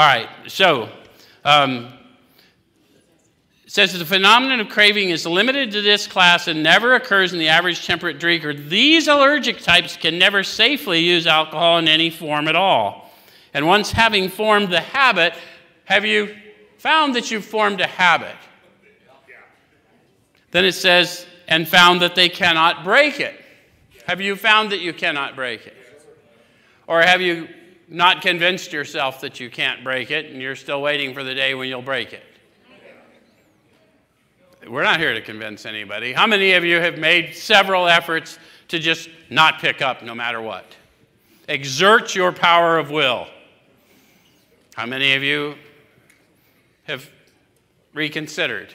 All right, so um, it says the phenomenon of craving is limited to this class and never occurs in the average temperate drinker. These allergic types can never safely use alcohol in any form at all. And once having formed the habit, have you found that you've formed a habit? Then it says, and found that they cannot break it. Have you found that you cannot break it? Or have you not convinced yourself that you can't break it and you're still waiting for the day when you'll break it? We're not here to convince anybody. How many of you have made several efforts to just not pick up no matter what? Exert your power of will. How many of you have reconsidered?